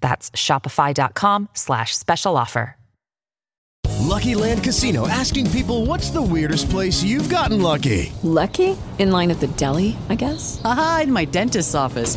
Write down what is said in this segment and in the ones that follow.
That's shopify.com slash special offer. Lucky Land Casino asking people what's the weirdest place you've gotten lucky? Lucky? In line at the deli, I guess? Aha, in my dentist's office.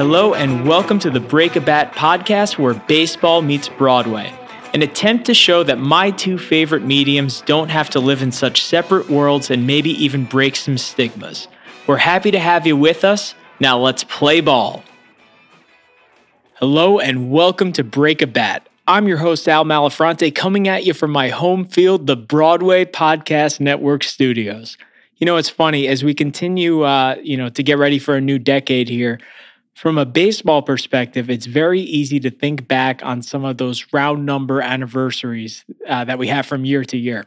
Hello, and welcome to the Break a Bat podcast where baseball meets Broadway. An attempt to show that my two favorite mediums don't have to live in such separate worlds and maybe even break some stigmas. We're happy to have you with us. Now let's play ball. Hello, and welcome to Break a Bat. I'm your host, Al Malafronte, coming at you from my home field, the Broadway Podcast Network studios. You know, it's funny as we continue, uh, you know, to get ready for a new decade here. From a baseball perspective, it's very easy to think back on some of those round number anniversaries uh, that we have from year to year.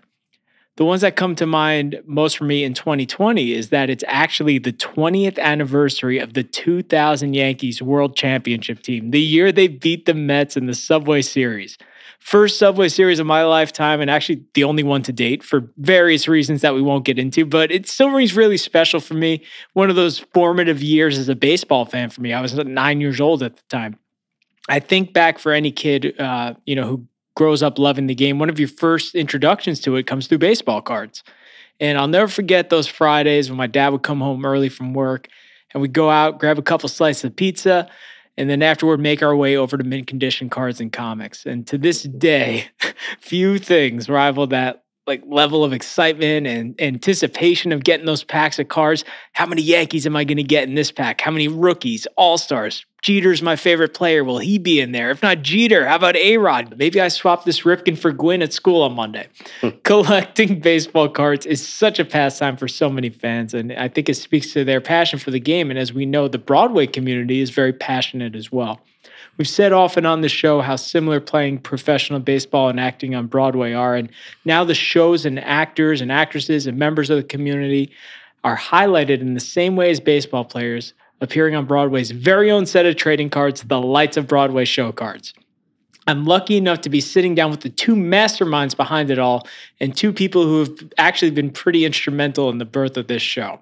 The ones that come to mind most for me in 2020 is that it's actually the 20th anniversary of the 2000 Yankees World Championship team, the year they beat the Mets in the Subway Series. First Subway Series of my lifetime, and actually the only one to date for various reasons that we won't get into, but it still rings really special for me. One of those formative years as a baseball fan for me. I was nine years old at the time. I think back for any kid, uh, you know, who grows up loving the game, one of your first introductions to it comes through baseball cards. And I'll never forget those Fridays when my dad would come home early from work and we'd go out, grab a couple slices of pizza, and then afterward make our way over to mint condition cards and comics. And to this mm-hmm. day, few things rival that like level of excitement and anticipation of getting those packs of cards. How many Yankees am I going to get in this pack? How many rookies, all stars? Jeter's my favorite player. Will he be in there? If not Jeter, how about A Rod? Maybe I swap this Ripken for Gwynn at school on Monday. Hmm. Collecting baseball cards is such a pastime for so many fans, and I think it speaks to their passion for the game. And as we know, the Broadway community is very passionate as well. We've said often on the show how similar playing professional baseball and acting on Broadway are. And now the shows and actors and actresses and members of the community are highlighted in the same way as baseball players, appearing on Broadway's very own set of trading cards, the Lights of Broadway show cards. I'm lucky enough to be sitting down with the two masterminds behind it all and two people who have actually been pretty instrumental in the birth of this show.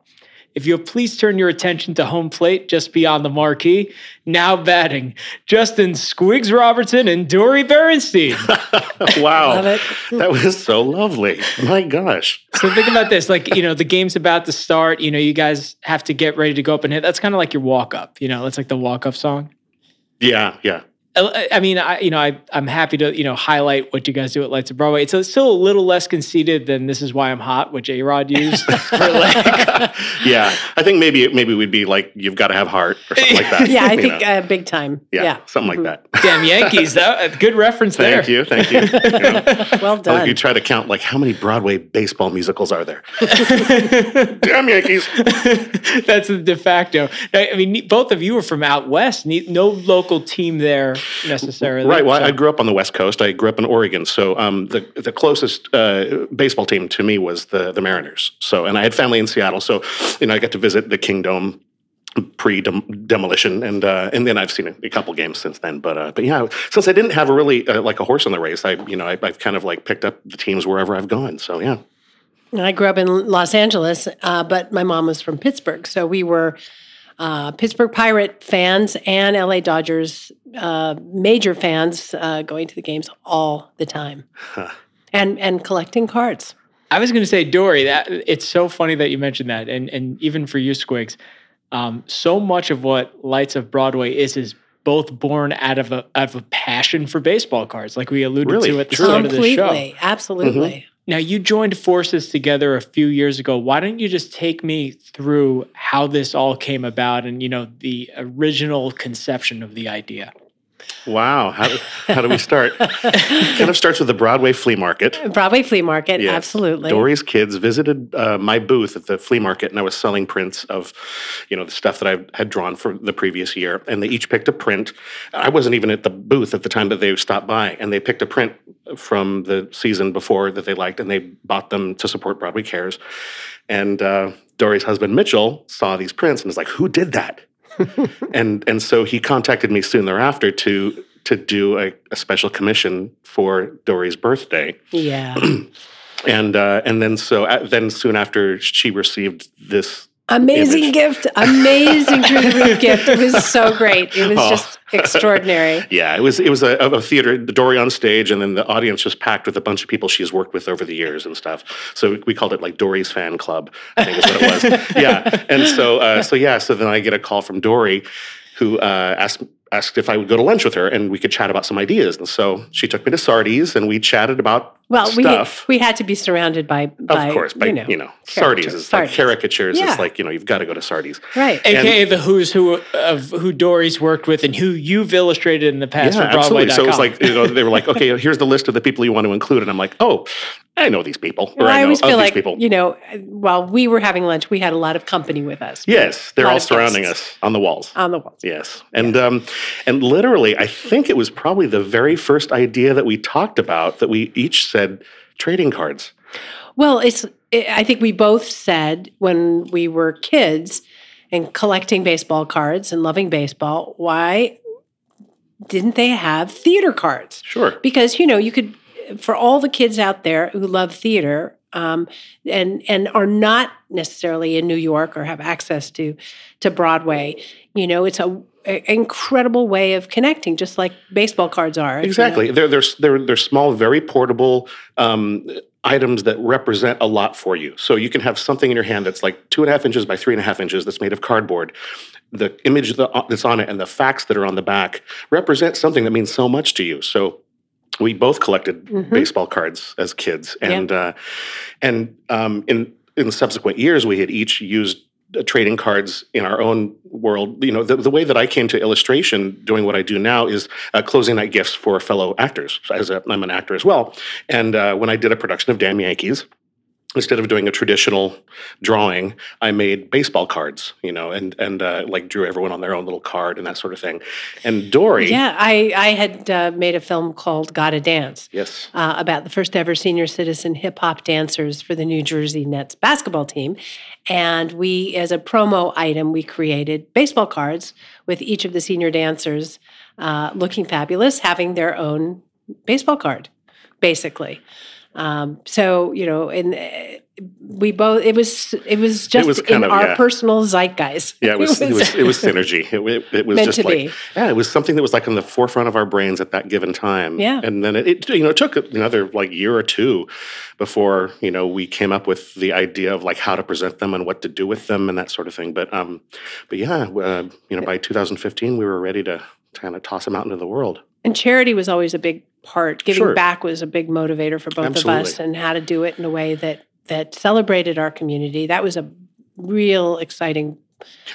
If you'll please turn your attention to home plate just beyond the marquee, now batting Justin Squigs Robertson and Dori Berinstein. wow. That was so lovely. My gosh. So think about this like, you know, the game's about to start. You know, you guys have to get ready to go up and hit. That's kind of like your walk up, you know, that's like the walk up song. Yeah, yeah. Uh, I I mean, I you know, I I'm happy to you know highlight what you guys do at Lights of Broadway. It's a, still a little less conceited than "This Is Why I'm Hot," which A Rod used. for like, Yeah. I think maybe maybe we'd be like, you've got to have heart or something like that. Yeah, I you think uh, big time. yeah, Yeah. something like mm-hmm. that. damn Yankees, that uh, good reference there. Thank you, thank you. you know, Well like done. you try to count like how many Broadway baseball musicals are there? Damn Yankees! That's the de facto. I I mean, both of you are from out west. No local team there necessarily. Right. Well, So- I grew up on the West Coast. I grew up in Oregon. So um, the the closest uh, baseball team to me was the the Mariners. So and I had family in Seattle. So you know I got to visit the Kingdome pre demolition and uh, and then I've seen a, a couple games since then. But uh, but yeah, since I didn't have a really uh, like a horse in the race, I you know I, I've kind of like picked up the teams wherever I've gone. So yeah. I grew up in Los Angeles, uh, but my mom was from Pittsburgh, so we were uh, Pittsburgh Pirate fans and LA Dodgers uh, major fans, uh, going to the games all the time, and and collecting cards. I was going to say, Dori, that it's so funny that you mentioned that, and and even for you, Squigs, um, so much of what Lights of Broadway is is both born out of a out of a passion for baseball cards, like we alluded Really? to at the True. start of the show. Completely, absolutely. Now you joined forces together a few years ago. Why don't you just take me through how this all came about and you know the original conception of the idea? Wow. How, do- how do we start? kind of starts with the Broadway flea market. Broadway flea market, Yes. absolutely. Dori's kids visited uh, my booth at the flea market, and I was selling prints of, you know, the stuff that I had drawn for the previous year. And they each picked a print. I wasn't even at the booth at the time that they stopped by, and they picked a print from the season before that they liked, and they bought them to support Broadway Cares. And uh, Dori's husband Mitchell saw these prints and was like, "Who did that?" and and so he contacted me soon thereafter to to do a, a special commission for Dori's birthday Yeah. and uh, and then so uh, then soon after she received this Amazing image. gift. Amazing through gift. It was so great. It was Oh. just extraordinary. yeah it was it was a, a theater Dori on stage and then the audience just packed with a bunch of people she's worked with over the years and stuff so we called it like Dori's fan club I think is what it was yeah and so uh, so yeah so then I get a call from Dori who uh, asked asked if I would go to lunch with her and we could chat about some ideas and so she took me to Sardi's and we chatted about Well, we stuff we had to be surrounded by, by of course by you know, you know, Sardi's characters. is like caricatures Yeah. it's like you know you've got to go to Sardi's Right. AKA the who's who of who Dori's worked with and who you've illustrated in the past Yeah, for Broadway. absolutely. So it was like you know they were like, okay, here's the list of the people you want to include, and I'm like, oh, I know these people, or Well, I I always feel like people. you know, while we were having lunch, we had a lot of company with us. yes, they're all surrounding guests. us on the walls. on the walls. Yes, and um, and literally, I think it was probably the very first idea that we talked about that we each said trading cards. Well, it's. It, I think we both said when we were kids and collecting baseball cards and loving baseball, why didn't they have theater cards? Sure. Because you know you could, for all the kids out there who love theater. Um, and and are not necessarily in New York or have access to to Broadway, you know, it's a, a incredible way of connecting, just like baseball cards are. you know. Exactly. They're, they're, they're, they're small, very portable um, items that represent a lot for you. So you can have something in your hand that's like two and a half inches by three and a half inches that's made of cardboard. The image that's on it and the facts that are on the back represent something that means so much to you. So we both collected baseball cards as kids, and uh, and um, in in subsequent years, we had each used uh, trading cards in our own world. You know, the, the way that I came to illustration doing what I do now is uh, closing night gifts for fellow actors. As a, I'm an actor as well, and uh, when I did a production of Damn Yankees. Instead of doing a traditional drawing, I made baseball cards, you know, and and uh, like drew everyone on their own little card and that sort of thing. And Dori, Yeah, I I had uh, made a film called "Gotta Dance." yes, uh, about the first ever senior citizen hip hop dancers for the New Jersey Nets basketball team. And we, as a promo item, we created baseball cards with each of the senior dancers uh, looking fabulous, having their own baseball card, basically. Um, so you know, and uh, we both it was it was just was in of- our yeah. personal zeitgeist. Yeah, it was it was, it was synergy. It, it, it was Meant just to like be. yeah, it was something that was like on the forefront of our brains at that given time. Yeah. and then it, it you know it took another like year or two before you know we came up with the idea of like how to present them and what to do with them and that sort of thing. But um, but yeah, uh, you know by 2015 we were ready to kind of toss them out into the world. And charity was always a big part. Giving Sure. back was a big motivator for both of us, and how to do it in a way that that celebrated our community. That was a real exciting.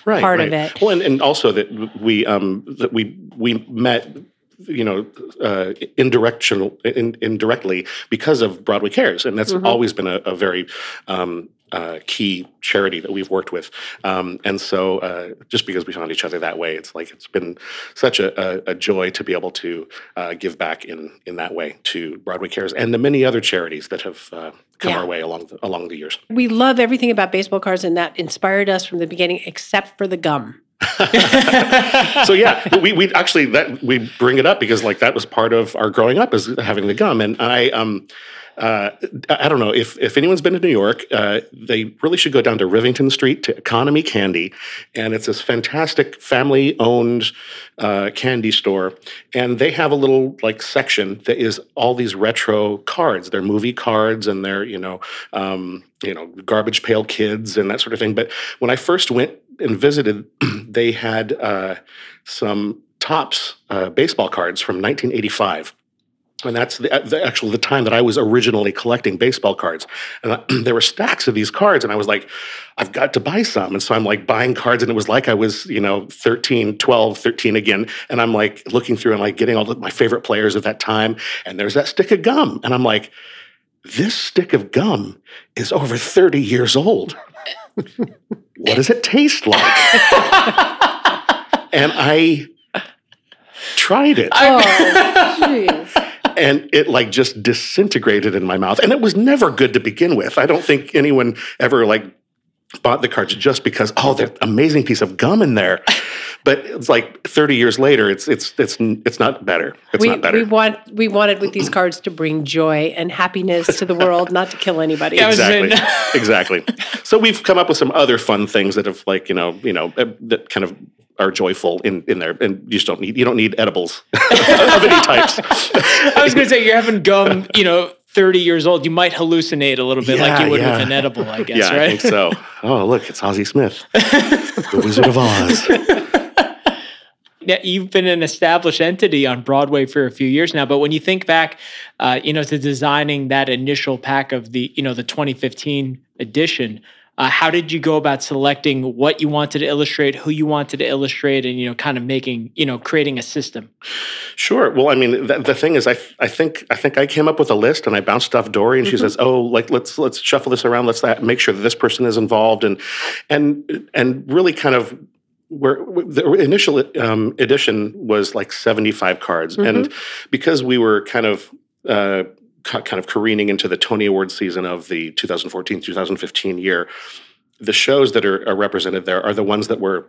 right, part right. of it. Well, and, and also that we um, that we we met you know uh, indirectional in, indirectly because of Broadway Cares, and that's Mm-hmm. always been a, a very um, uh, key charity that we've worked with. Um, and so, uh, just because we found each other that way, it's like it's been such a, a, a joy to be able to uh, give back in in that way to Broadway Cares and the many other charities that have uh, come Yeah. our way along the, along the years. We love everything about baseball cards, and that inspired us from the beginning, except for the gum. So yeah, we we actually that we bring it up because like that was part of our growing up is having the gum, and I um. Uh, I don't know if, if anyone's been to New York, uh, they really should go down to Rivington Street to Economy Candy, and it's this fantastic family-owned uh, candy store, and they have a little like section that is all these retro cards. They're movie cards, and they're you know um, you know garbage pail kids and that sort of thing. But when I first went and visited, they had uh, some Topps uh, baseball cards from 1985. And that's the, the actual the time that I was originally collecting baseball cards. And I, there were stacks of these cards, and I was like, I've got to buy some. And so I'm like buying cards, and it was like I was, you know, 13, 12, 13 again. And I'm like looking through and like getting all of my favorite players of that time. And there's that stick of gum. And I'm like, this stick of gum is over 30 years old. what does it taste like? and I tried it. Oh, jeez. and it like just disintegrated in my mouth and it was never good to begin with i don't think anyone ever like bought the cards just because oh that amazing piece of gum in there. But it's like 30 years later it's it's it's it's not better. It's we, not better. we want we wanted with these cards to bring joy and happiness to the world, not to kill anybody. Yeah, I was exactly. exactly. So we've come up with some other fun things that have like you know you know uh, that kind of are joyful in in there. And you just don't need you don't need edibles of any types. I was going to say you're having gum, you know, 30 years old. You might hallucinate a little bit like you would yeah. with an edible, I guess, yeah i right? think so oh look it's Ozzie Smith the wizard of oz Yeah, you've been an established entity on Broadway for a few years now, but when you think back, uh, you know, to designing that initial pack of the, you know, the 2015 edition, uh, how did you go about selecting what you wanted to illustrate, who you wanted to illustrate, and you know, kind of making, you know, creating a system? Sure. Well, I mean, the, the thing is, I, I think I think I came up with a list, and I bounced off Dori, and she says, "Oh, like let's let's shuffle this around. Let's that, make sure that this person is involved, and and and really kind of." Where the initial um, edition was like seventy five cards, and because we were kind of uh, kind of careening into the Tony Award season of the 2014-2015 year, the shows that are, are represented there are the ones that were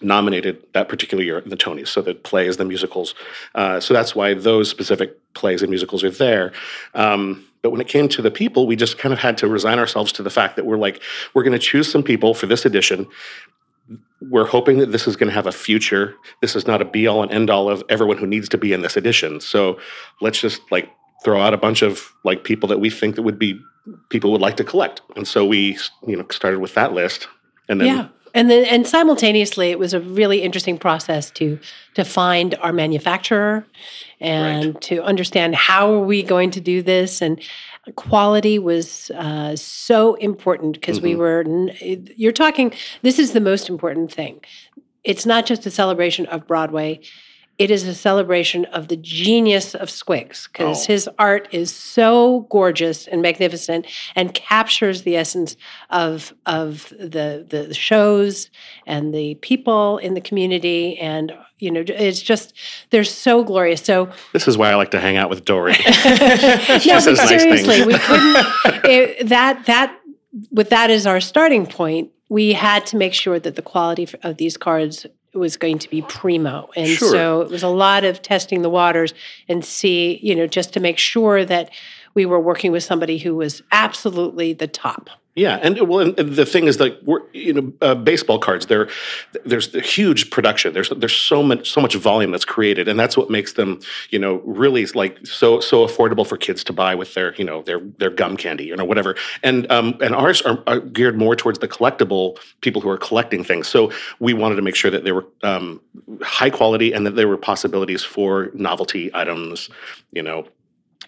nominated that particular year at the Tonys. So the plays, the musicals. Uh, so that's why those specific plays and musicals are there. Um, but when it came to the people, we just kind of had to resign ourselves to the fact that we're like, we're going to choose some people for this edition. We're hoping that this is going to have a future. This is not a be all and end all of everyone who needs to be in this edition. So let's just like throw out a bunch of like people that we think that would be people would like to collect. And so we, you know, started with that list. And then yeah. And then and simultaneously it was a really interesting process to to find our manufacturer and to understand how are we going to do this and quality was uh, so important because we were you're talking this is the most important thing it's not just a celebration of broadway it is a celebration of the genius of Squigs because Oh. his art is so gorgeous and magnificent and captures the essence of of the the shows and the people in the community and you know it's just they're so glorious. So this is why I like to hang out with Dori. no, but nice seriously, things. we couldn't. It, that that with that as our starting point, we had to make sure that the quality of these cards was going to be primo, and Sure. so it was a lot of testing the waters and see, you know, just to make sure that we were working with somebody who was absolutely the top. Yeah, and well, and the thing is, like, we're you know, uh, baseball cards. There, there's huge production. There's there's so much so much volume that's created, and that's what makes them, you know, really like so so affordable for kids to buy with their you know their their gum candy you know whatever. And um and ours are, are geared more towards the collectible people who are collecting things. So we wanted to make sure that they were um, high quality and that there were possibilities for novelty items. You know,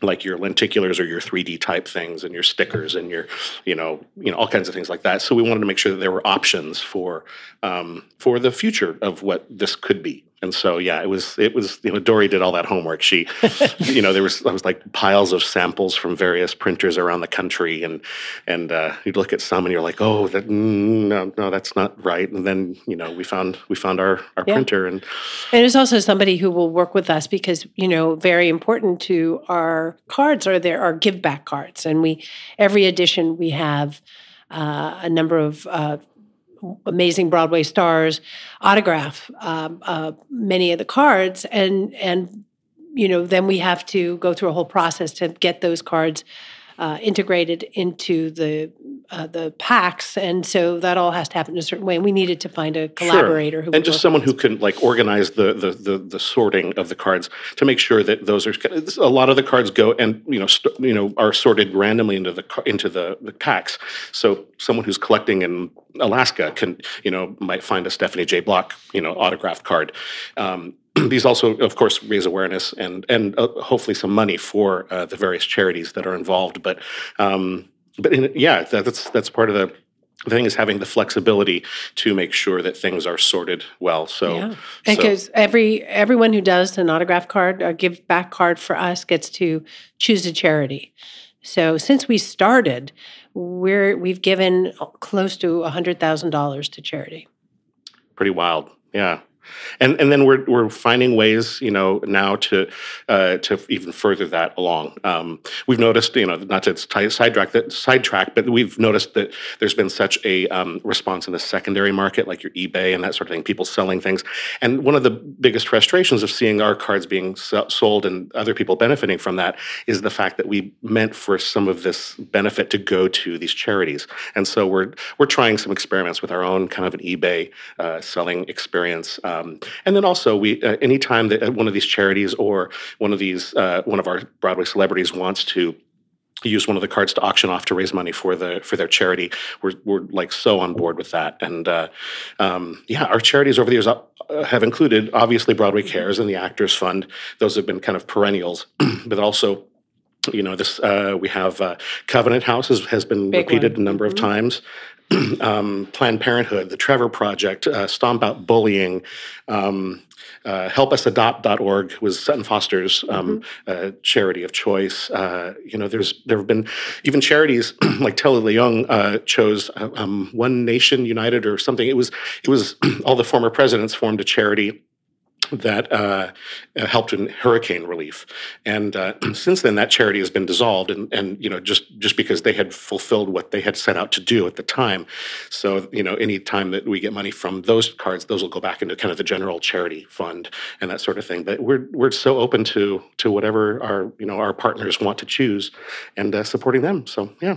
like your lenticulars or your 3D type things and your stickers and your, you know, you know, all kinds of things like that. So we wanted to make sure that there were options for um, for the future of what this could be. And so yeah, it was it was you know Dori did all that homework. She, you know, there was there was like piles of samples from various printers around the country, and and uh, you'd look at some and you're like, oh, that mm, no no that's not right. And then you know we found we found our our Yeah. printer and And it's also somebody who will work with us because, you know, very important to our cards are there are give back cards. And we, every edition, we have uh, a number of uh, amazing Broadway stars autograph um, uh, many of the cards. And, and, you know, then we have to go through a whole process to get those cards uh, integrated into the uh, the packs, and so that all has to happen in a certain way. And we needed to find a collaborator who and just someone who can like organize the, the the the sorting of the cards to make sure that those are a lot of the cards go and you know st- you know are sorted randomly into the into the, the packs. So someone who's collecting in Alaska can you know might find a Stephanie J. Block you know autographed card. Um, these also, of course, raise awareness and and uh, hopefully some money for uh, the various charities that are involved. But um, but in, yeah, that, that's that's part of the the thing is having the flexibility to make sure that things are sorted well. So, Yeah. so- Because every everyone who does an autograph card or give back card for us gets to choose a charity. So since we started, we're we've given close to hundred thousand dollars to charity. pretty wild. Yeah. And and then we're we're finding ways, you know, now to uh, to even further that along. Um, we've noticed, you know, not to sidetrack that sidetrack, but we've noticed that there's been such a um, response in the secondary market, like your eBay and that sort of thing, people selling things. And one of the biggest frustrations of seeing our cards being sold and other people benefiting from that is the fact that we meant for some of this benefit to go to these charities. And so we're we're trying some experiments with our own kind of an eBay uh, selling experience. Um, and then also, we uh, anytime that uh, one of these charities or one of these uh, one of our Broadway celebrities wants to use one of the cards to auction off to raise money for the for their charity. We're we're like so on board with that, and uh, um, yeah, our charities over the years uh, have included obviously Broadway Cares and the Actors Fund. Those have been kind of perennials, but also. You know, this uh, we have uh, Covenant House has, has been Big repeated one. a number of times. um, Planned Parenthood, the Trevor Project, uh, Stomp Out Bullying, um, uh, HelpUsAdopt.org was Sutton Foster's um, uh, charity of choice. Uh, you know, there's there have been even charities like Telly Leung uh, chose uh, um, One Nation United or something. It was it was all the former presidents formed a charity that uh, uh, helped in hurricane relief. And uh, since then, that charity has been dissolved, and, and you know just just because they had fulfilled what they had set out to do at the time. So you know, any time that we get money from those cards, those will go back into kind of the general charity fund and that sort of thing. But we're we're so open to to whatever our you know our partners want to choose, and uh, supporting them. So yeah.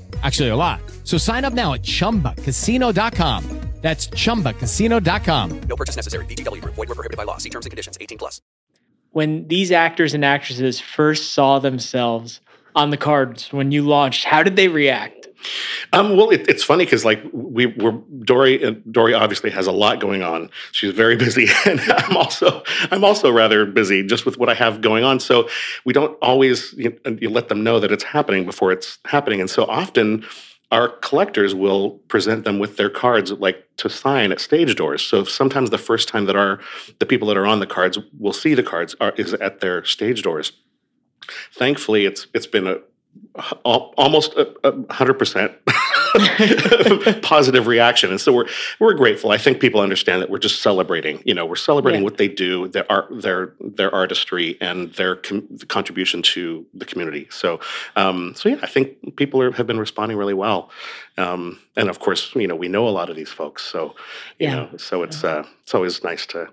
Actually, a lot. So sign up now at chumbacasino.com. That's chumbacasino.com. No purchase necessary. VGW Group. Void were prohibited by law. See terms and conditions. 18 plus. When these actors and actresses first saw themselves on the cards when you launched, how did they react? Um, well, it, it's funny because like we were Dori. Uh, Dori obviously has a lot going on. She's very busy, and I'm also I'm also rather busy just with what I have going on. So we don't always you, you let them know that it's happening before it's happening, and so often our collectors will present them with their cards like to sign at stage doors. So sometimes the first time that our the people that are on the cards will see the cards are, is at their stage doors. Thankfully, it's it's been a almost a a hundred percent positive reaction, and so we're we're grateful. I think people understand that we're just celebrating. You know, we're celebrating Yeah. what they do, their art, their their artistry, and their com- contribution to the community. So, um, so yeah, I think people are, have been responding really well, um, and of course, you know, we know a lot of these folks, so you Yeah. know, so it's uh, it's always nice to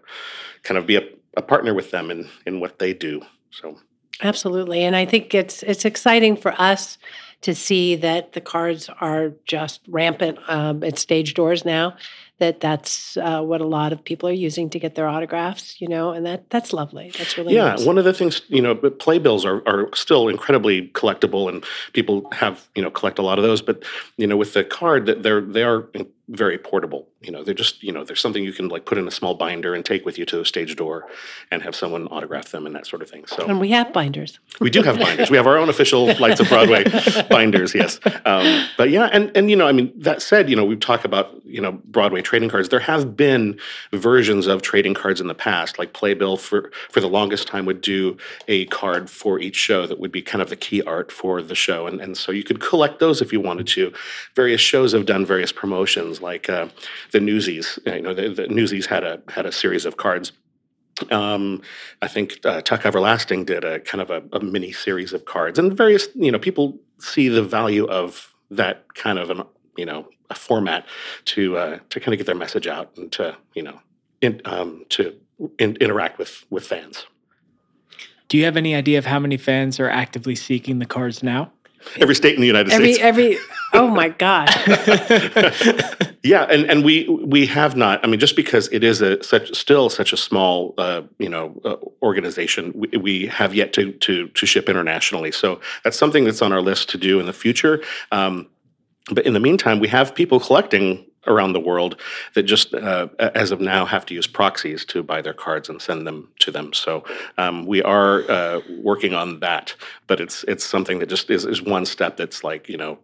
kind of be a, a partner with them in in what they do. So. Absolutely, and I think it's it's exciting for us to see that the cards are just rampant um, at stage doors now. That that's uh, what a lot of people are using to get their autographs, you know, and that that's lovely. That's really yeah nice. one of the things you know but playbills are, are still incredibly collectible and people have you know collect a lot of those but you know with the card that they're they are very portable you know they're just you know there's something you can like put in a small binder and take with you to a stage door and have someone autograph them and that sort of thing so and we have binders. we do have binders we have our own official lights of broadway binders, yes. Um, but yeah, and and you know, I mean, that said, you know, we've talked about you know Broadway trading cards. There have been versions of trading cards in the past, like Playbill for for the longest time would do a card for each show that would be kind of the key art for the show, and and so you could collect those if you wanted to. Various shows have done various promotions, like uh, the Newsies. You know, the, the Newsies had a had a series of cards um, I think uh, Tuck Everlasting did a kind of a, a, mini series of cards, and various you know people see the value of that kind of an you know a format to uh, to kind of get their message out and to you know in, um, to in, interact with with fans. Do you have any idea of how many fans are actively seeking the cards now? Every state in the United every, States. Every oh my god. yeah, and and we we have not. I mean, just because it is a such still such a small uh, you know uh, organization, we, we, have yet to to to ship internationally. So that's something that's on our list to do in the future. Um, but in the meantime, we have people collecting around the world that just, uh, as of now, have to use proxies to buy their cards and send them to them. So um, we are uh, working on that, but it's it's something that just is, is one step. That's like you know,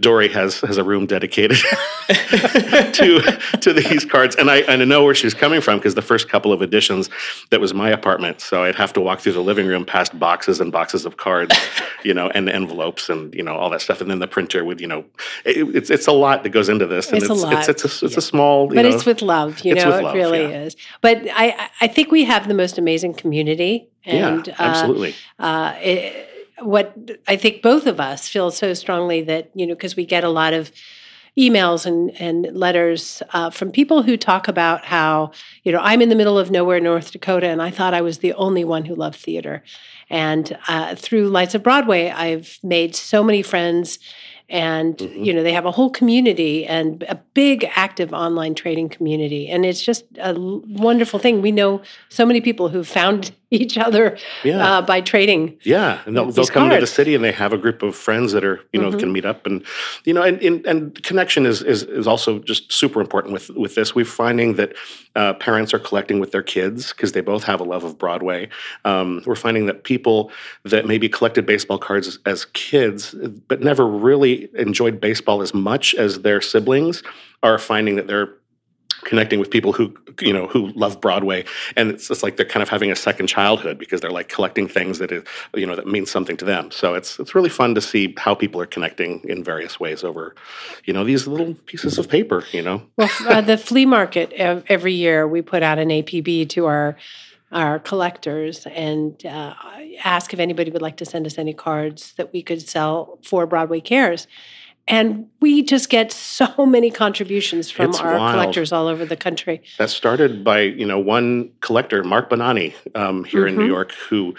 Dori has has a room dedicated to to these cards, and I and I know where she's coming from because the first couple of editions that was my apartment, so I'd have to walk through the living room past boxes and boxes of cards, you know, and envelopes and you know all that stuff, and then the printer with you know, it, it's it's a lot that goes into this, and it's, it's lot. It's it's a, it's a small, but know, it's with love. You know, with it really yeah. is. But I I think we have the most amazing community. And, yeah, absolutely. Uh, uh, it, what I think both of us feel so strongly that you know because we get a lot of emails and, and letters uh, from people who talk about how, you know, I'm in the middle of nowhere, North Dakota, and I thought I was the only one who loved theater. And uh, through Lights of Broadway, I've made so many friends and mm-hmm. you know they have a whole community and a big active online trading community and it's just a wonderful thing we know so many people who found each other yeah. uh, by trading yeah and they'll, they'll come cards. to the city and they have a group of friends that are you know mm-hmm. can meet up and you know and, and, and connection is, is is also just super important with with this we're finding that uh, parents are collecting with their kids because they both have a love of broadway um, we're finding that people that maybe collected baseball cards as, as kids but never really enjoyed baseball as much as their siblings are finding that they're connecting with people who you know who love Broadway, and it's just like they're kind of having a second childhood because they're like collecting things that is you know that means something to them. So it's it's really fun to see how people are connecting in various ways over you know these little pieces of paper. You know, well, uh, the flea market every year we put out an APB to our our collectors and uh, ask if anybody would like to send us any cards that we could sell for Broadway Cares. And we just get so many contributions from It's our wild. collectors all over the country. that started by you know one collector, Mark Bonani, um, here in New Mhm. York, who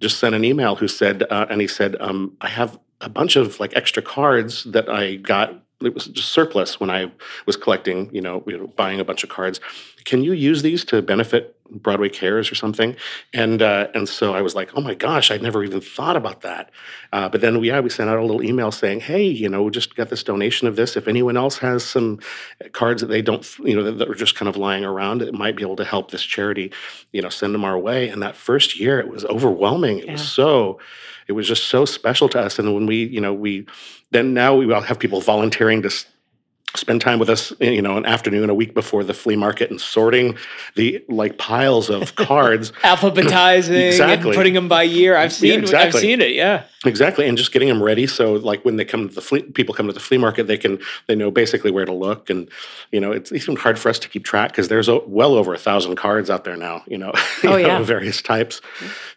just sent an email who said, uh, and he said, um, I have a bunch of like extra cards that I got. It was just surplus when I was collecting, you know, you know, buying a bunch of cards. Can you use these to benefit Broadway Cares or something? And uh, and so I was like, oh my gosh, I'd never even thought about that. Uh, but then we yeah, we sent out a little email saying, hey, you know, we just got this donation of this. If anyone else has some cards that they don't, you know, that, that are just kind of lying around, it might be able to help this charity. You know, send them our way. And that first year, it was overwhelming. It was so it was just so special to us. And when we you know we then now we all have people volunteering to spend time with us you know an afternoon a week before the flea market and sorting the like piles of cards Alphabetizing Exactly. and putting them by year. I've seen I've seen it, yeah. exactly and just getting them ready so like when they come to the flea people come to the flea market they can they know basically where to look and you know it's even hard for us to keep track because there's o- well over a thousand cards out there now you know, you Oh, yeah. of various types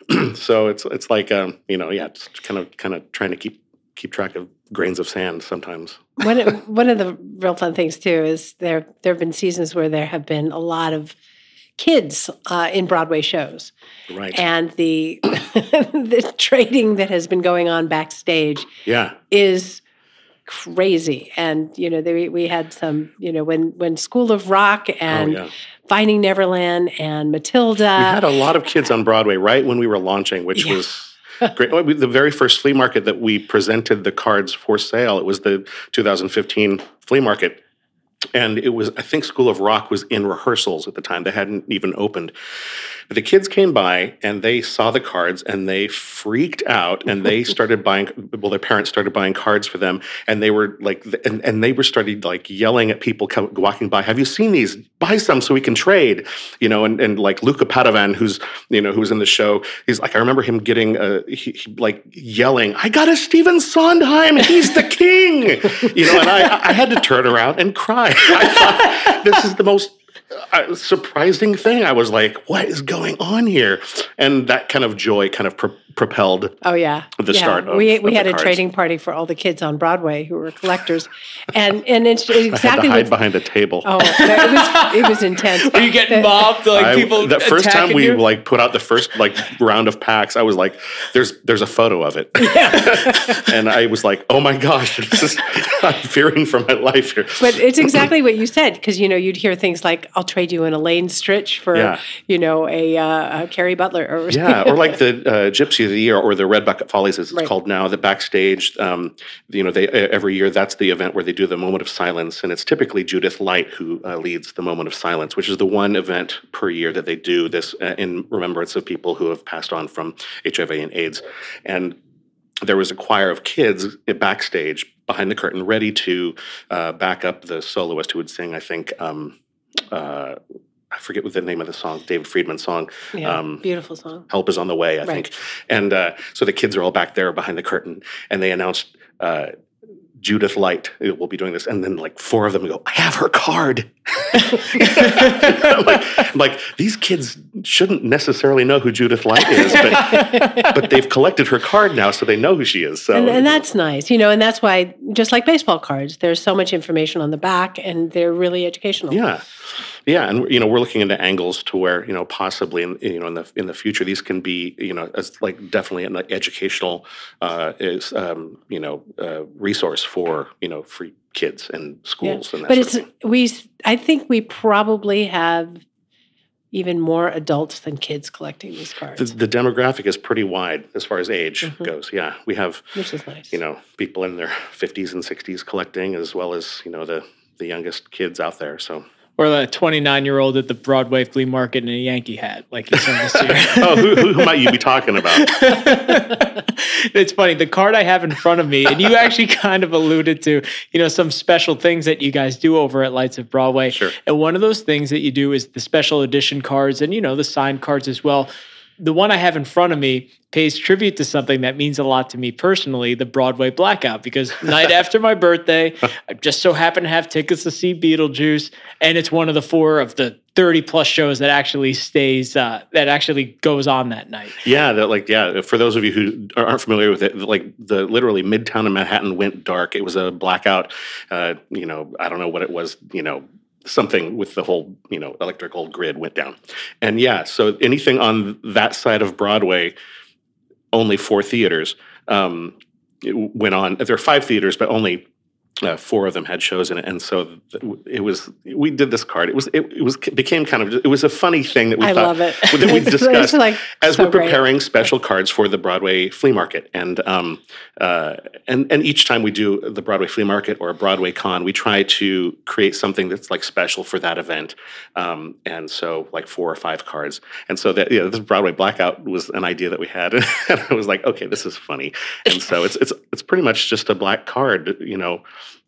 so it's it's like um you know yeah it's kind of kind of trying to keep keep track of grains of sand sometimes one of, one of the real fun things too is there there have been seasons where there have been a lot of kids uh, in Broadway shows, right and the the trading that has been going on backstage yeah is crazy. And you know, they, we had some, you know, when when School of Rock and Oh, yeah. Finding Neverland and Matilda. we had a lot of kids on Broadway right when we were launching, which Yeah. was great. The very first flea market that we presented the cards for sale, it was the 2015 flea market. And it was, I think School of Rock was in rehearsals at the time. They hadn't even opened. The kids came by and they saw the cards and they freaked out and they started buying. Well, their parents started buying cards for them, and they were like, and, and they were started like yelling at people come, walking by. Have you seen these? Buy some so we can trade. You know, and and like Luca Padovan, who's you know who's in the show, he's like, I remember him getting uh, he, he, like yelling, "I got a Stephen Sondheim. He's the king." you know, and I I had to turn around and cry. I thought this is the most uh, surprising thing. I was like, "What is going on here?" And that kind of joy kind of propelled. Oh yeah, the yeah. start. Of, we of we the had a cards. trading party for all the kids on Broadway who were collectors, and and it's I had to exactly hide what. behind a table. Oh, it was it was intense. Are you getting mobbed? Like I- people the first time we you? like put out the first like round of packs, I was like, "There's there's a photo of it," and I was like, "Oh my gosh, this is, I'm fearing for my life here." But it's exactly what you said because you know you'd hear things like, "I'll trade you an Elaine Stritch for Yeah. you know a, uh, a Kerry Butler," or yeah, or like the uh, Gypsy of the Year, or the Red Bucket Follies, as it's Right. called now. The backstage, um, you know, they every year that's the event where they do the moment of silence, and it's typically Judith Light who uh, leads the moment of silence, which is the one event per year that they do this uh, in remembrance of people who have passed on from HIV and AIDS, and there was a choir of kids backstage behind the curtain, ready to uh, back up the soloist who would sing. I think. Um, uh, I forget what the name of the song, David Friedman's song. yeah, um, beautiful song. Help is on the way, I Right. think. And uh, so the kids are all back there behind the curtain, and they announced uh, Judith Light will be doing this, and then like four of them go, "I have her card." I'm like, I'm like these kids shouldn't necessarily know who Judith Light is, but but they've collected her card now, so they know who she is. So and, and that's nice, you know, and that's why, just like baseball cards, there's so much information on the back, and they're really educational. Yeah, yeah, and you know we're looking into angles to where you know possibly in you know in the in the future these can be you know as like definitely an educational uh, is um, you know uh, resource for you know for kids and Yeah. schools and that But it's we. I think we probably have even more adults than kids collecting these cards, The, the demographic is pretty wide as far as age Mhm. goes. Yeah, we have which is nice. you know people in their 50s and 60s collecting as well as you know the the youngest kids out there. So or the 29 year old at the Broadway flea market in a Yankee hat, like you this year. oh, who, who, who might you be talking about? it's funny. The card I have in front of me, and you actually kind of alluded to, you know, some special things that you guys do over at Lights of Broadway. Sure. And one of those things that you do is the special edition cards and, you know, the signed cards as well. The one I have in front of me pays tribute to something that means a lot to me personally, the Broadway blackout, because night after my birthday, I just so happen to have tickets to see Beetlejuice. And it's one of the four of the 30 plus shows that actually stays, uh, that actually goes on that night. Yeah, that like yeah. For those of you who aren't familiar with it, like the literally Midtown in Manhattan went dark. It was a blackout. Uh, you know, I don't know what it was. You know, something with the whole you know electrical grid went down, and yeah. So anything on that side of Broadway, only four theaters um, went on. There are five theaters, but only. Uh, four of them had shows in it, and so it was. We did this card. It was. It, it was became kind of. It was a funny thing that we I thought love it. that we discussed like as so we're great. preparing special cards for the Broadway flea market, and um, uh, and and each time we do the Broadway flea market or a Broadway con, we try to create something that's like special for that event, um, and so like four or five cards, and so that yeah, this Broadway blackout was an idea that we had, and I was like, okay, this is funny, and so it's it's it's pretty much just a black card, you know,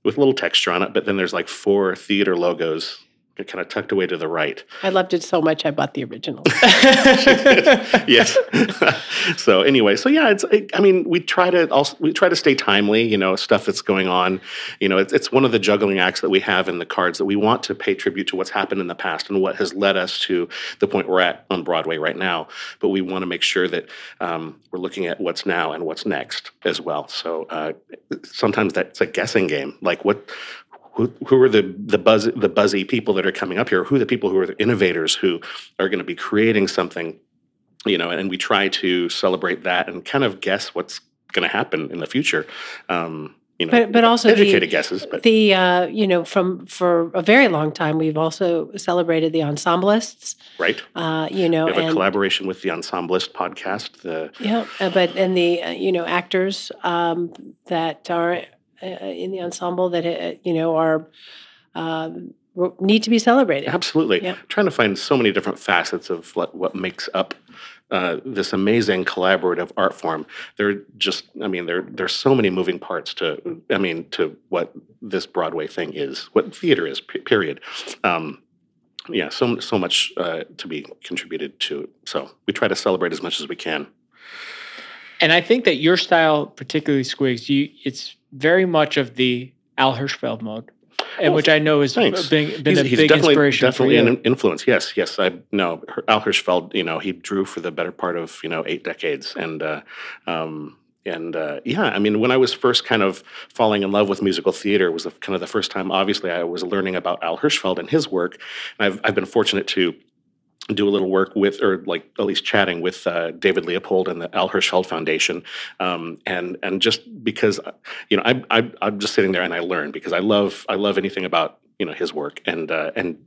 with a little texture on it, but then there's like four theater logos. Kind of tucked away to the right. I loved it so much. I bought the original. yes. so anyway, so yeah, it's. I mean, we try to also we try to stay timely. You know, stuff that's going on. You know, it's, it's one of the juggling acts that we have in the cards that we want to pay tribute to what's happened in the past and what has led us to the point we're at on Broadway right now. But we want to make sure that um, we're looking at what's now and what's next as well. So uh, sometimes that's a guessing game. Like what who, who are the the buzz the buzzy people that are coming up here? Who are the people who are the innovators who are going to be creating something? You know, and we try to celebrate that and kind of guess what's going to happen in the future. Um, you know, But- but also the- educated guesses. But the uh, you know from for a very long time we've also celebrated the ensemblists. right, Uh, you know, we have a collaboration with the Ensemblist podcast. The yeah, uh, but and the uh, you know actors um, that are in the ensemble that uh, you know are um, need to be celebrated. Absolutely. Yep. Trying to find so many different facets of what, what makes up uh, this amazing collaborative art form. There just, I mean, there there's so many moving parts to, I mean, to what this Broadway thing is, what theater is. Period. Um, yeah, so so much uh, to be contributed to. So we try to celebrate as much as we can. And I think that your style, particularly Squigs, you it's very much of the Al Hirschfeld mode, and which I know has Thanks. been, been he's, a he's big definitely, inspiration definitely for you. an influence. Yes, yes. I know Al Hirschfeld. You know, he drew for the better part of you know eight decades, and uh, um, and uh, yeah, I mean, when I was first kind of falling in love with musical theater, was the, kind of the first time. Obviously, I was learning about Al Hirschfeld and his work. And I've I've been fortunate to do a little work with, or like at least chatting with uh, David Leopold and the Al Hirschfeld Foundation, um, and and just because you know I, I I'm just sitting there and I learn because I love I love anything about you know his work and uh, and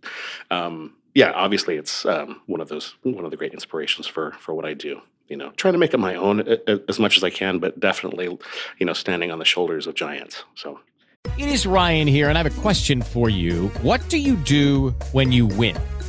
um, yeah obviously it's um, one of those one of the great inspirations for for what I do. You know, trying to make it my own as much as I can, but definitely, you know, standing on the shoulders of giants. So, It is Ryan here, and I have a question for you. What do you do when you win?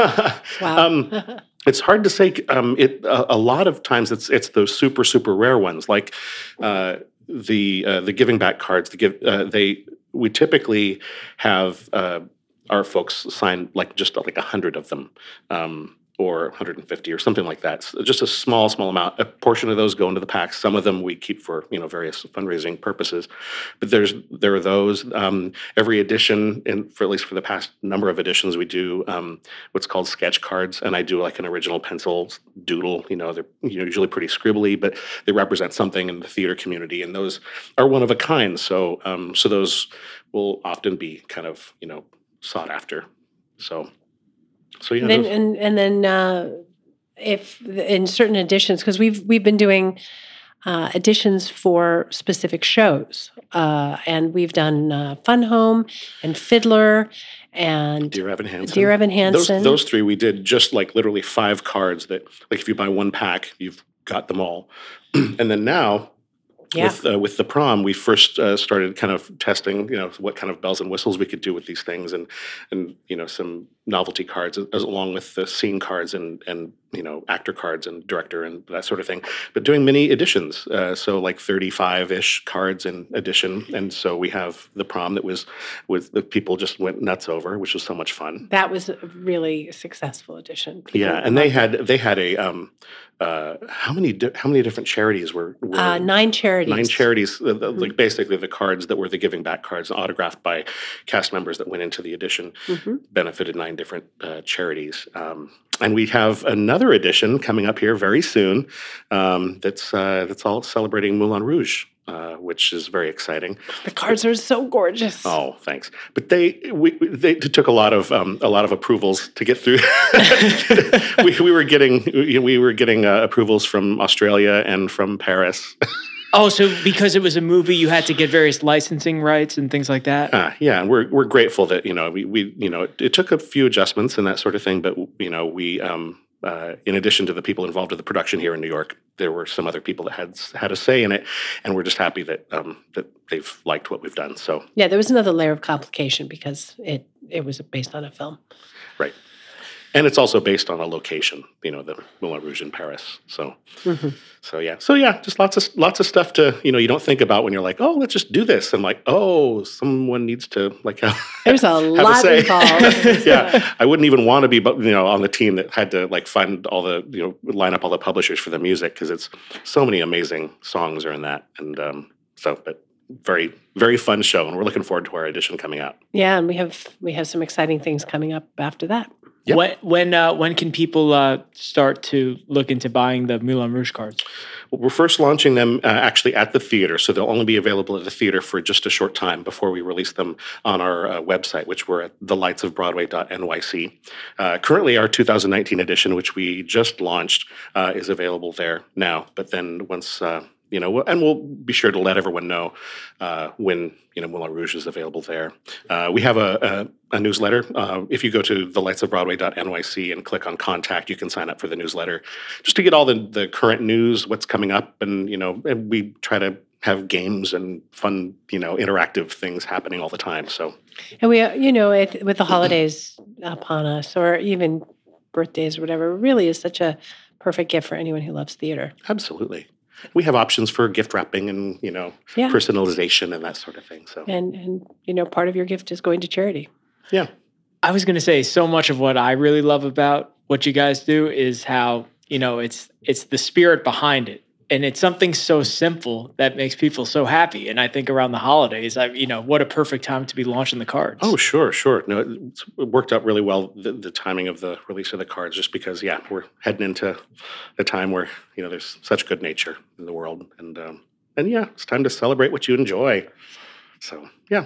um, it's hard to say. Um, it a, a lot of times it's it's those super super rare ones like uh, the uh, the giving back cards. The give uh, they we typically have uh, our folks sign like just like a hundred of them. Um, or 150 or something like that. So just a small, small amount. A portion of those go into the packs. Some of them we keep for you know various fundraising purposes. But there's there are those. Um, every edition, and for at least for the past number of editions, we do um, what's called sketch cards, and I do like an original pencil doodle. You know, they're usually pretty scribbly, but they represent something in the theater community, and those are one of a kind. So um, so those will often be kind of you know sought after. So. So yeah, And then and and then uh, if in certain editions, because we've we've been doing uh, editions for specific shows, uh, and we've done uh, Fun Home and Fiddler and Dear Evan Hansen. Dear Evan Those, Hansen. those three we did just like literally five cards that like if you buy one pack, you've got them all. and then now Yeah. with uh, with the prom, we first uh, started kind of testing, you know, what kind of bells and whistles we could do with these things, and and you know some novelty cards as, along with the scene cards and and you know actor cards and director and that sort of thing. But doing mini editions, uh, so like thirty five ish cards in edition, and so we have the prom that was with the people just went nuts over, which was so much fun. that was a really successful edition. People Yeah, and they had they had a um, uh, how many di- how many different charities were, were Uh, nine charities. Nine charities, uh, the- like basically the cards that were the giving back cards, autographed by cast members that went into the edition, Mhm. benefited nine different uh, charities. Um, and we have another edition coming up here very soon. Um, that's uh, that's all celebrating Moulin Rouge, uh, which is very exciting. The cards are so gorgeous. Oh, thanks. But they we we- they took a lot of um, a lot of approvals to get through. we, we were getting we were getting uh, approvals from Australia and from Paris. Oh, so because it was a movie, you had to get various licensing rights and things like that. Uh, yeah, and we're we're grateful that you know we we you know it, it took a few adjustments and that sort of thing, but you know we. Um, uh, in addition to the people involved with the production here in New York, there were some other people that had had a say in it, and we're just happy that um, that they've liked what we've done. So Yeah, there was another layer of complication because it it was based on a film. Right. And it's also based on a location, you know, the Moulin Rouge in Paris. So, Mm-hmm. so yeah, so yeah, just lots of lots of stuff to you know you don't think about when you're like, oh, let's just do this, and like, oh, someone needs to like have, There's a lot say. involved. yeah, I wouldn't even want to be, you know, on the team that had to like find all the you know line up all the publishers for the music because it's so many amazing songs are in that, and um, so but very very fun show, and we're looking forward to our edition coming out. Yeah, and we have we have some exciting things coming up after that. Yep. When when uh, when can people uh, start to look into buying the Moulin Rouge cards? Well, we're first launching them uh, actually at the theater, so they'll only be available at the theater for just a short time before we release them on our uh, website, which we're at thelightsofbroadway.nyc. Uh, currently, our 2019 edition, which we just launched, uh, is available there now. But then once uh, you know, and we'll be sure to let everyone know uh, when you know Moulin Rouge is available there. Uh, we have a, a, a newsletter. Uh, if you go to thelightsofbroadway.nyc and click on contact, you can sign up for the newsletter just to get all the, the current news, what's coming up, and you know, and we try to have games and fun, you know, interactive things happening all the time. So And we, you know, it, with the holidays upon us, or even birthdays or whatever, really is such a perfect gift for anyone who loves theater. absolutely, we have options for gift wrapping and you know Yeah. personalization and that sort of thing. So And and you know, part of your gift is going to charity. yeah. I was going to say so much of what I really love about what you guys do is how you know it's it's the spirit behind it, and it's something so simple that makes people so happy. And I think around the holidays, I you know what a perfect time to be launching the cards. Oh, sure, sure. No, it worked out really well the, the timing of the release of the cards, just because yeah, we're heading into a time where you know there's such good nature in the world, and um, and yeah, it's time to celebrate what you enjoy. So yeah,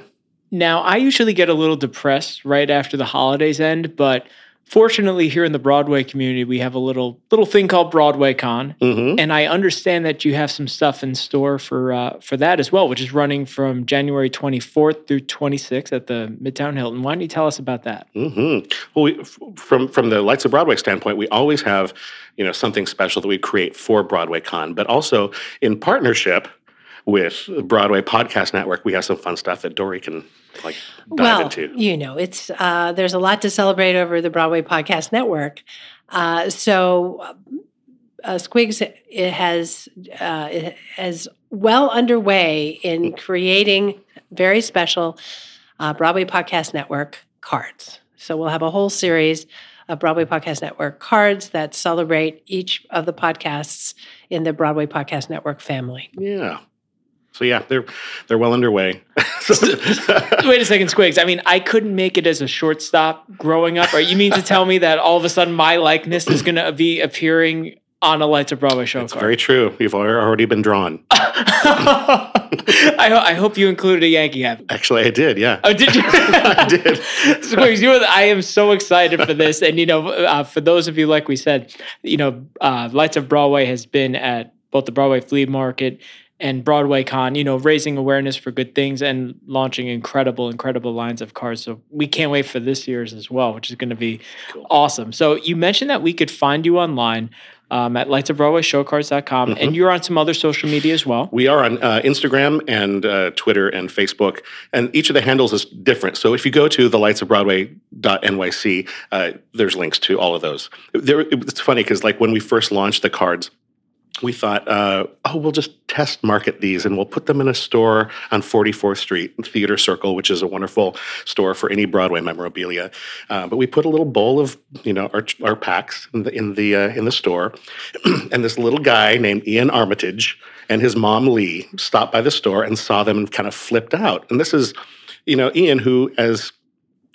Now, I usually get a little depressed right after the holidays end, but fortunately here in the Broadway community, we have a little little thing called Broadway Con, Mhm. and I understand that you have some stuff in store for uh, for that as well, which is running from January 24th through 26th at the Midtown Hilton. Why don't you tell us about that? hmm Well, we, f- from from the Lights of Broadway standpoint, we always have you know something special that we create for Broadway Con, but also in partnership with Broadway Podcast Network, we have some fun stuff that Dori can like dive well, into. you know, it's uh, there's a lot to celebrate over the Broadway Podcast Network. Uh, so, uh, Squigs it has uh, it is well underway in creating very special uh, Broadway Podcast Network cards. So we'll have a whole series of Broadway Podcast Network cards that celebrate each of the podcasts in the Broadway Podcast Network family. Yeah. So yeah, they're they're well underway. Wait a second, Squigs. I mean, I couldn't make it as a shortstop growing up. Or you mean to tell me that all of a sudden my likeness is going to be appearing on a Lights of Broadway show It's card? very true. You've already been drawn. I, ho- I hope you included a Yankee hat. Actually, I did. Yeah, Oh, did you? I did. Squigs, you are the- I am so excited for this. And, you know, uh, for those of you, like we said, you know, uh, Lights of Broadway has been at both the Broadway Flea Market and Broadway Con, you know, raising awareness for good things and launching incredible, incredible lines of cards. So we can't wait for this year's as well, which is going to be awesome. So you mentioned that we could find you online um, at lightsofbroadwayshowcards.com and you're on some other social media as well. We are on uh, Instagram and uh, Twitter and Facebook, and each of the handles is different. So if you go to the lights of lightsofbroadway.nyc, uh, there's links to all of those. There, it's funny because like when we first launched the cards, we thought, uh, oh, we'll just test market these and we'll put them in a store on 44th Street, Theater Circle, which is a wonderful store for any Broadway memorabilia. Uh, but we put a little bowl of, you know, our, our packs in the in the uh, in the store, and this little guy named Ian Armitage and his mom Lee stopped by the store and saw them and kind of flipped out. And this is, you know, Ian, who as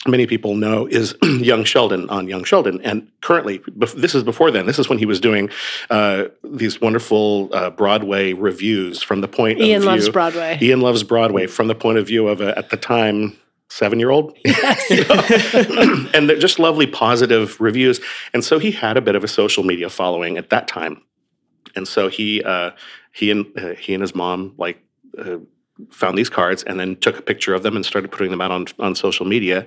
many people know is Young Sheldon on Young Sheldon. And currently, this is before then. This is when he was doing uh, these wonderful uh, Broadway reviews from the point Ian of view. loves Broadway. Ian loves Broadway from the point of view of a, at the time seven year old. and they're just lovely, positive reviews. And so he had a bit of a social media following at that time. And so he uh, he and uh, he and his mom like uh, found these cards and then took a picture of them and started putting them out on on social media.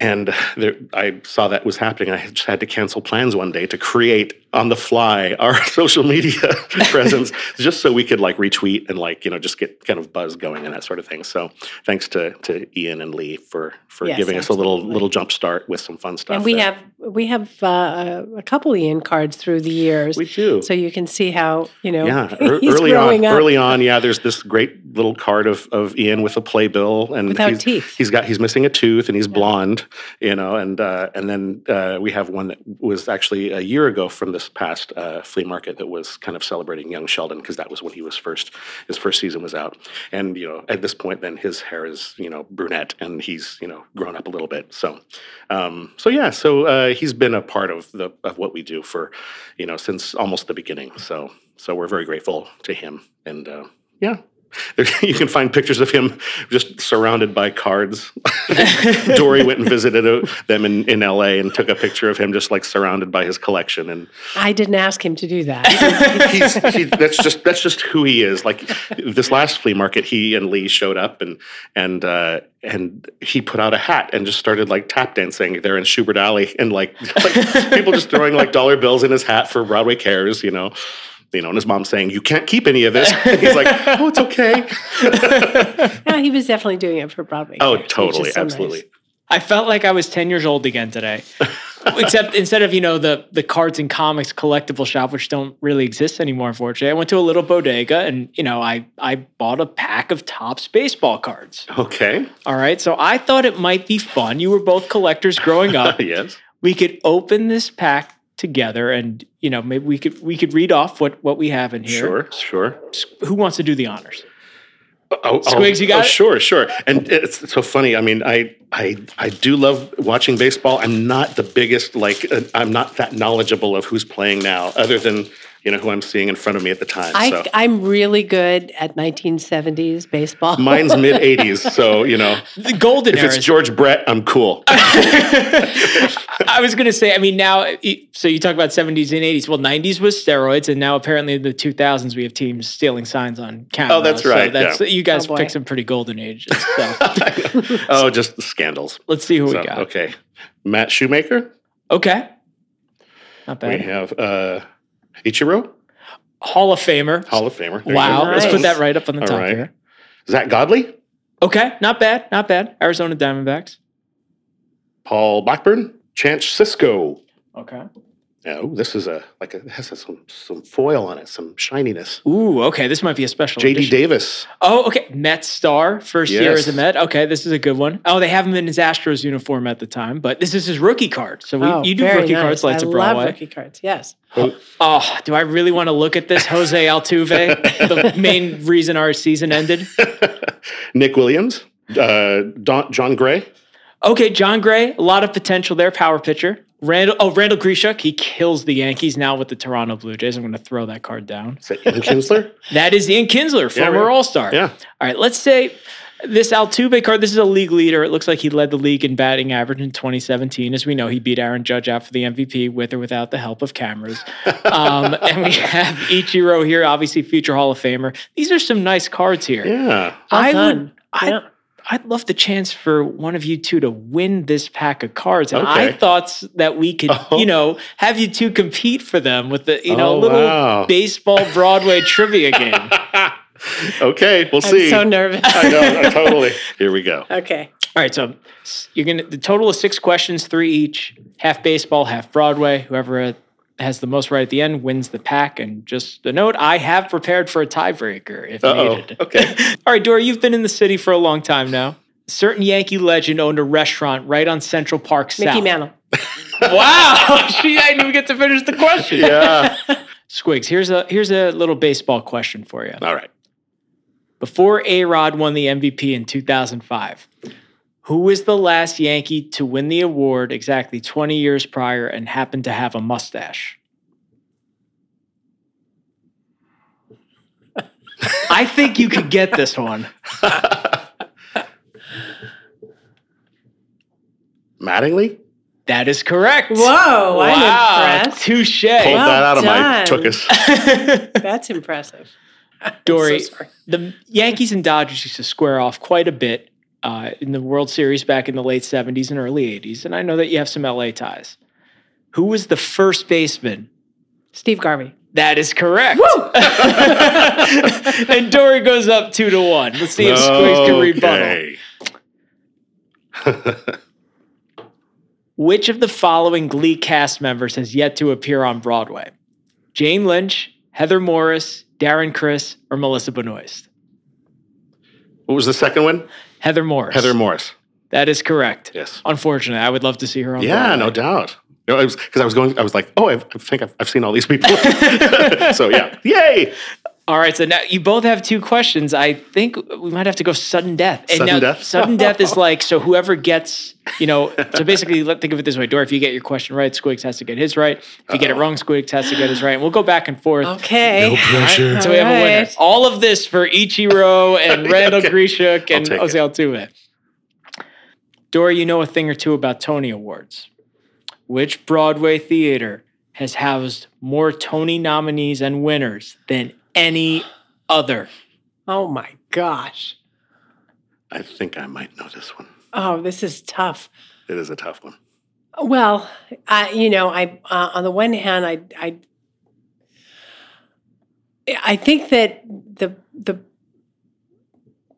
And there, I saw that was happening. I just had to cancel plans one day to create on the fly our social media presence, just so we could like retweet and like you know just get kind of buzz going and that sort of thing. So thanks to to Ian and Lee for for Yes, giving us a little little jump start with some fun stuff. And we there. have we have uh, a couple Ian cards through the years. We do. So you can see how you know Yeah, early growing on, up. early on, yeah. There's this great little card of, of Ian with a playbill and Without he's, teeth. He's got he's missing a tooth and he's blonde, you know. And uh, and then uh, we have one that was actually a year ago from this past uh, flea market that was kind of celebrating young Sheldon because that was when he was first his first season was out. And you know, at this point, then his hair is you know brunette and he's you know grown up a little bit. So um, so yeah, so uh, he's been a part of the of what we do for you know since almost the beginning. So so we're very grateful to him and uh, yeah. There- You can find pictures of him just surrounded by cards. Dori went and visited uh, them in, in LA and took a picture of him just like surrounded by his collection. And I didn't ask him to do that. he's, he, that's just that's just who he is. Like this last flea market, he and Lee showed up and and uh, and he put out a hat and just started like tap dancing there in Shubert Alley and like, like people just throwing like dollar bills in his hat for Broadway Cares, you know. You know, and his mom saying, "You can't keep any of this." And he's like, "Oh, it's okay." no, he was definitely doing it for Broadway. Oh, Cares, totally, so nice. absolutely. I felt like I was 10 years old again today. Except instead of, you know, the the cards and comics collectible shop, which don't really exist anymore, unfortunately, I went to a little bodega and, you know, I I bought a pack of Topps baseball cards. Okay. All right. So I thought it might be fun. You were both collectors growing up. yes. We could open this pack together and, you know, maybe we could we could read off what what we have in here. Sure. Sure. Who wants to do the honors? Oh, Squigs, you got oh, it? Sure, sure. And it's so funny. I mean, I, I, I do love watching baseball. I'm not the biggest, like, uh, I'm not that knowledgeable of who's playing now, other than you know who I'm seeing in front of me at the time. I, so I'm really good at 1970s baseball. mine's mid '80s, so you know, The golden if era. it's is- George Brett, I'm cool. I was going to say, I mean, now, so you talk about 70s and 80s. Well, 90s was steroids, and now apparently in the 2000s, we have teams stealing signs on camera. Oh, that's So right, that's, yeah. You guys Oh, boy. picked some pretty golden ages. So oh, just the scandals. let's see who So, we got. okay, Matt Shoemaker. Okay. Not bad. We have uh, Ichiro, Hall of Famer. Hall of Famer. There wow. Let's put that right up on the All top right. here. Zack Godley, Okay. Not bad. Not bad. Arizona Diamondbacks. Paul Blackburn, Chance Sisco. Okay. Yeah, ooh, this is a like a it has some some foil on it, some shininess. Ooh, okay. This might be a special. JD edition. Davis. Oh, okay. Met star, first year Yes. as a Met. Okay, this is a good one. Oh, they have him in his Astros uniform at the time, but this is his rookie card. So we, Oh, you do very rookie nice. cards, Lights I of love rookie cards. Yes. Oh, do I really want to look at this Jose Altuve? the main reason our season ended. Nick Williams, uh, Don, Jon Gray. Okay, Jon Gray, a lot of potential there, power pitcher. Randall, oh, Randal Grichuk, he kills the Yankees now with the Toronto Blue Jays. I'm going to throw that card down. Is that Ian Kinsler? That is Ian Kinsler, Yeah, former right. All Star. Yeah. All right, let's say this Altuve card. This is a league leader. It looks like he led the league in batting average in 2017. As we know, he beat Aaron Judge out for the MVP with or without the help of cameras. Um, and we have Ichiro here, obviously future Hall of Famer. These are some nice cards here. Yeah. Well I done. would. I, Yeah. I'd love the chance for one of you two to win this pack of cards, and I thought that we could, Oh. you know, have you two compete for them with the, you know, Oh, little wow. baseball Broadway trivia game. Okay, we'll I'm see. so nervous. I know, I totally. Here we go. okay. All right, so you're gonna the total of six questions, three each, half baseball, half Broadway. Whoever uh, has the most right at the end wins the pack. And just a note, I have prepared for a tiebreaker if Uh-oh. needed. Okay. All right, Dora, you've been in the city for a long time now. Certain Yankee legend owned a restaurant right on Central Park South. Mickey South. Mantle. Wow, she I didn't even get to finish the question. Yeah. Squigs, here's a here's a little baseball question for you. All right. Before A Rod won the MVP in 2005, who was the last Yankee to win the award exactly 20 years prior and happened to have a mustache? I think you could get this one. Mattingly? That is correct. Whoa, I'm wow. impressed. Touche. Pulled Well that out of my done. tuchus. That's impressive. Dori, so the Yankees and Dodgers used to square off quite a bit uh, in the World Series back in the late 70s and early 80s. And I know that you have some LA ties. Who was the first baseman? Steve Garvey. That is correct. and Dori goes up two to one. Let's see if Squigs can rebuttal. Which of the following Glee cast members has yet to appear on Broadway? Jane Lynch, Heather Morris, Darren Criss, or Melissa Benoist? What was the second one? Heather Morris. Heather Morris. That is correct. Yes. Unfortunately, I would love to see her on Yeah, Broadway. no doubt. No, because I was going. I was like, oh, I've, I think I've, I've seen all these people. so yeah, yay! All right, so now you both have two questions. I think we might have to go sudden death. And Sudden now, death? Sudden death is like so whoever gets, you know, so basically let think of it this way: Dor, if you get your question right, Squigs has to get his right. If you get it wrong, Squigs has to get his right. And we'll go back and forth. Okay. No pressure. So we have a winner. Alright. All of this for Ichiro and Randal Grichuk and take Jose Altuve. Dora, you know a thing or two about Tony Awards. Which Broadway theater has housed more Tony nominees and winners than any other? Oh my gosh. I think I might know this one. Oh, this is tough. It is a tough one. Well, I, you know, I uh, on the one hand, I, I, I think that the the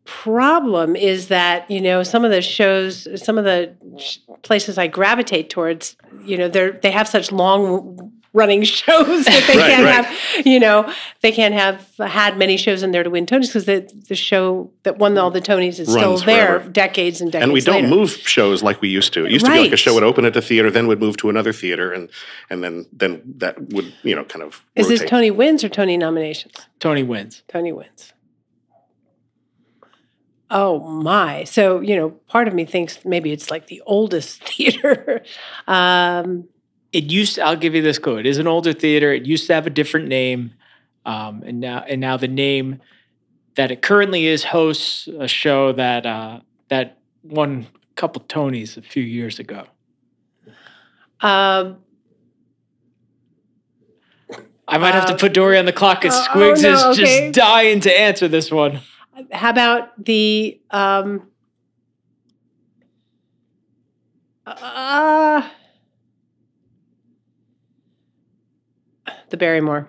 problem is that you know some of the shows, some of the sh- places I gravitate towards, you know, they're they have such long running shows that they Right, can't right. have, you know, they can't have had many shows in there to win Tonys because the the show that won all the Tonys is still there forever. decades and decades. and we don't later. move shows like we used to. It used to be like a show would open at the theater, then would move to another theater, and and then then that would you know kind of. Is this. Tony wins or Tony nominations? Tony wins. Tony wins. Oh my! So you know, part of me thinks maybe it's like the oldest theater. um, It used. To, I'll give you this clue. It is an older theater. It used to have a different name, um, and now and now the name that it currently is hosts a show that uh, that won a couple Tonys a few years ago. um, I might have to Um, put Dori on the clock because oh, Squigs no, is okay. just dying to answer this one. how about the um, uh, the Barrymore?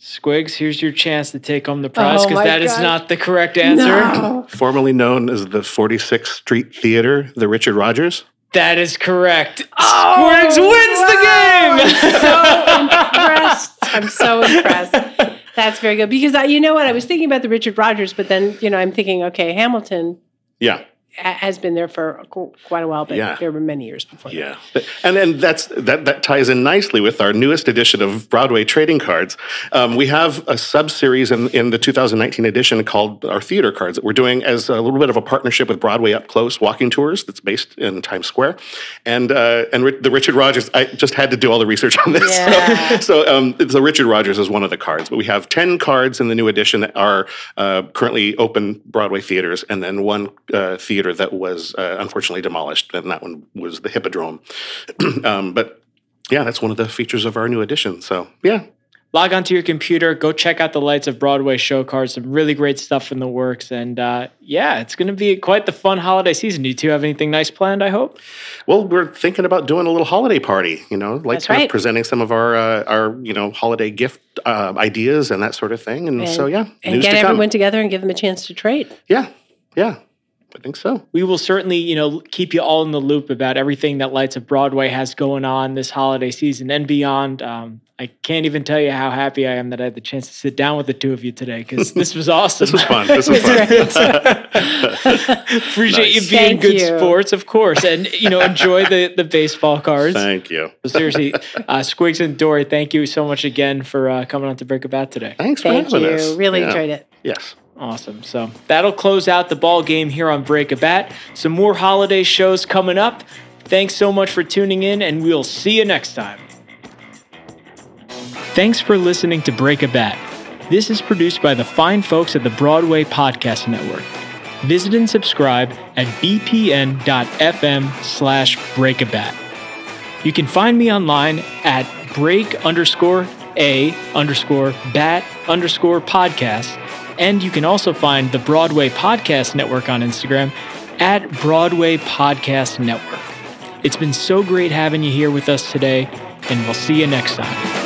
Squigs, here's your chance to take home the prize Oh because my that is not the correct answer. No. formerly known as the 46th Street Theater, the Richard Rodgers? That is correct. Oh, Squigs wins the game. I'm so impressed. I'm so impressed. That's very good because I, you know what I was thinking about the Richard Rodgers, but then you know I'm thinking, okay, Hamilton Yeah, ha- has been there for quite a while, but Yeah. there were many years before. that. yeah, and and that's that that ties in nicely with our newest edition of Broadway trading cards. Um, we have a sub series in in the 2019 edition called our theater cards that we're doing as a little bit of a partnership with Broadway Up Close walking tours that's based in Times Square, and uh, and Ri- the Richard Rodgers. I just had to do all the research on this. Yeah. So, so um, so Richard Rodgers is one of the cards, but we have 10 cards in the new edition that are uh, currently open Broadway theaters, and then one uh, theater that was uh, unfortunately demolished, and that one was the Hippodrome. um, but yeah, that's one of the features of our new edition. So yeah, Log onto your computer, go check out the Lights of Broadway show cards. Some really great stuff in the works, and uh, yeah, it's going to be quite the fun holiday season. Do you two have anything nice planned? I hope. well, we're thinking about doing a little holiday party. You know, like That's kind right. of presenting some of our uh, our you know holiday gift uh, ideas and that sort of thing. And, And- so yeah, and news get to come. everyone together and give them a chance to trade. Yeah, yeah, I think so. We will certainly, you know, keep you all in the loop about everything that Lights of Broadway has going on this holiday season and beyond. Um, I can't even tell you how happy I am that I had the chance to sit down with the two of you today because this was awesome. This was fun. This was fun. Appreciate you being Thank good you. sports, of course, and you know, enjoy the the baseball cards. Thank you. Seriously, uh, Squigs and Dori, thank you so much again for uh, coming on to Break a Bat today. Thanks for Thank having you. us. Really Yeah. enjoyed it. Yes. Awesome. So that'll close out the ball game here on Break a Bat. Some more holiday shows coming up. Thanks so much for tuning in, and we'll see you next time. Thanks for listening to Break a Bat. This is produced by the fine folks at the Broadway Podcast Network. Visit and subscribe at bpn.fm slash breakabat. You can find me online at break underscore a underscore bat underscore podcast. And you can also find the Broadway Podcast Network on Instagram at Broadway Podcast Network. It's been so great having you here with us today, and we'll see you next time.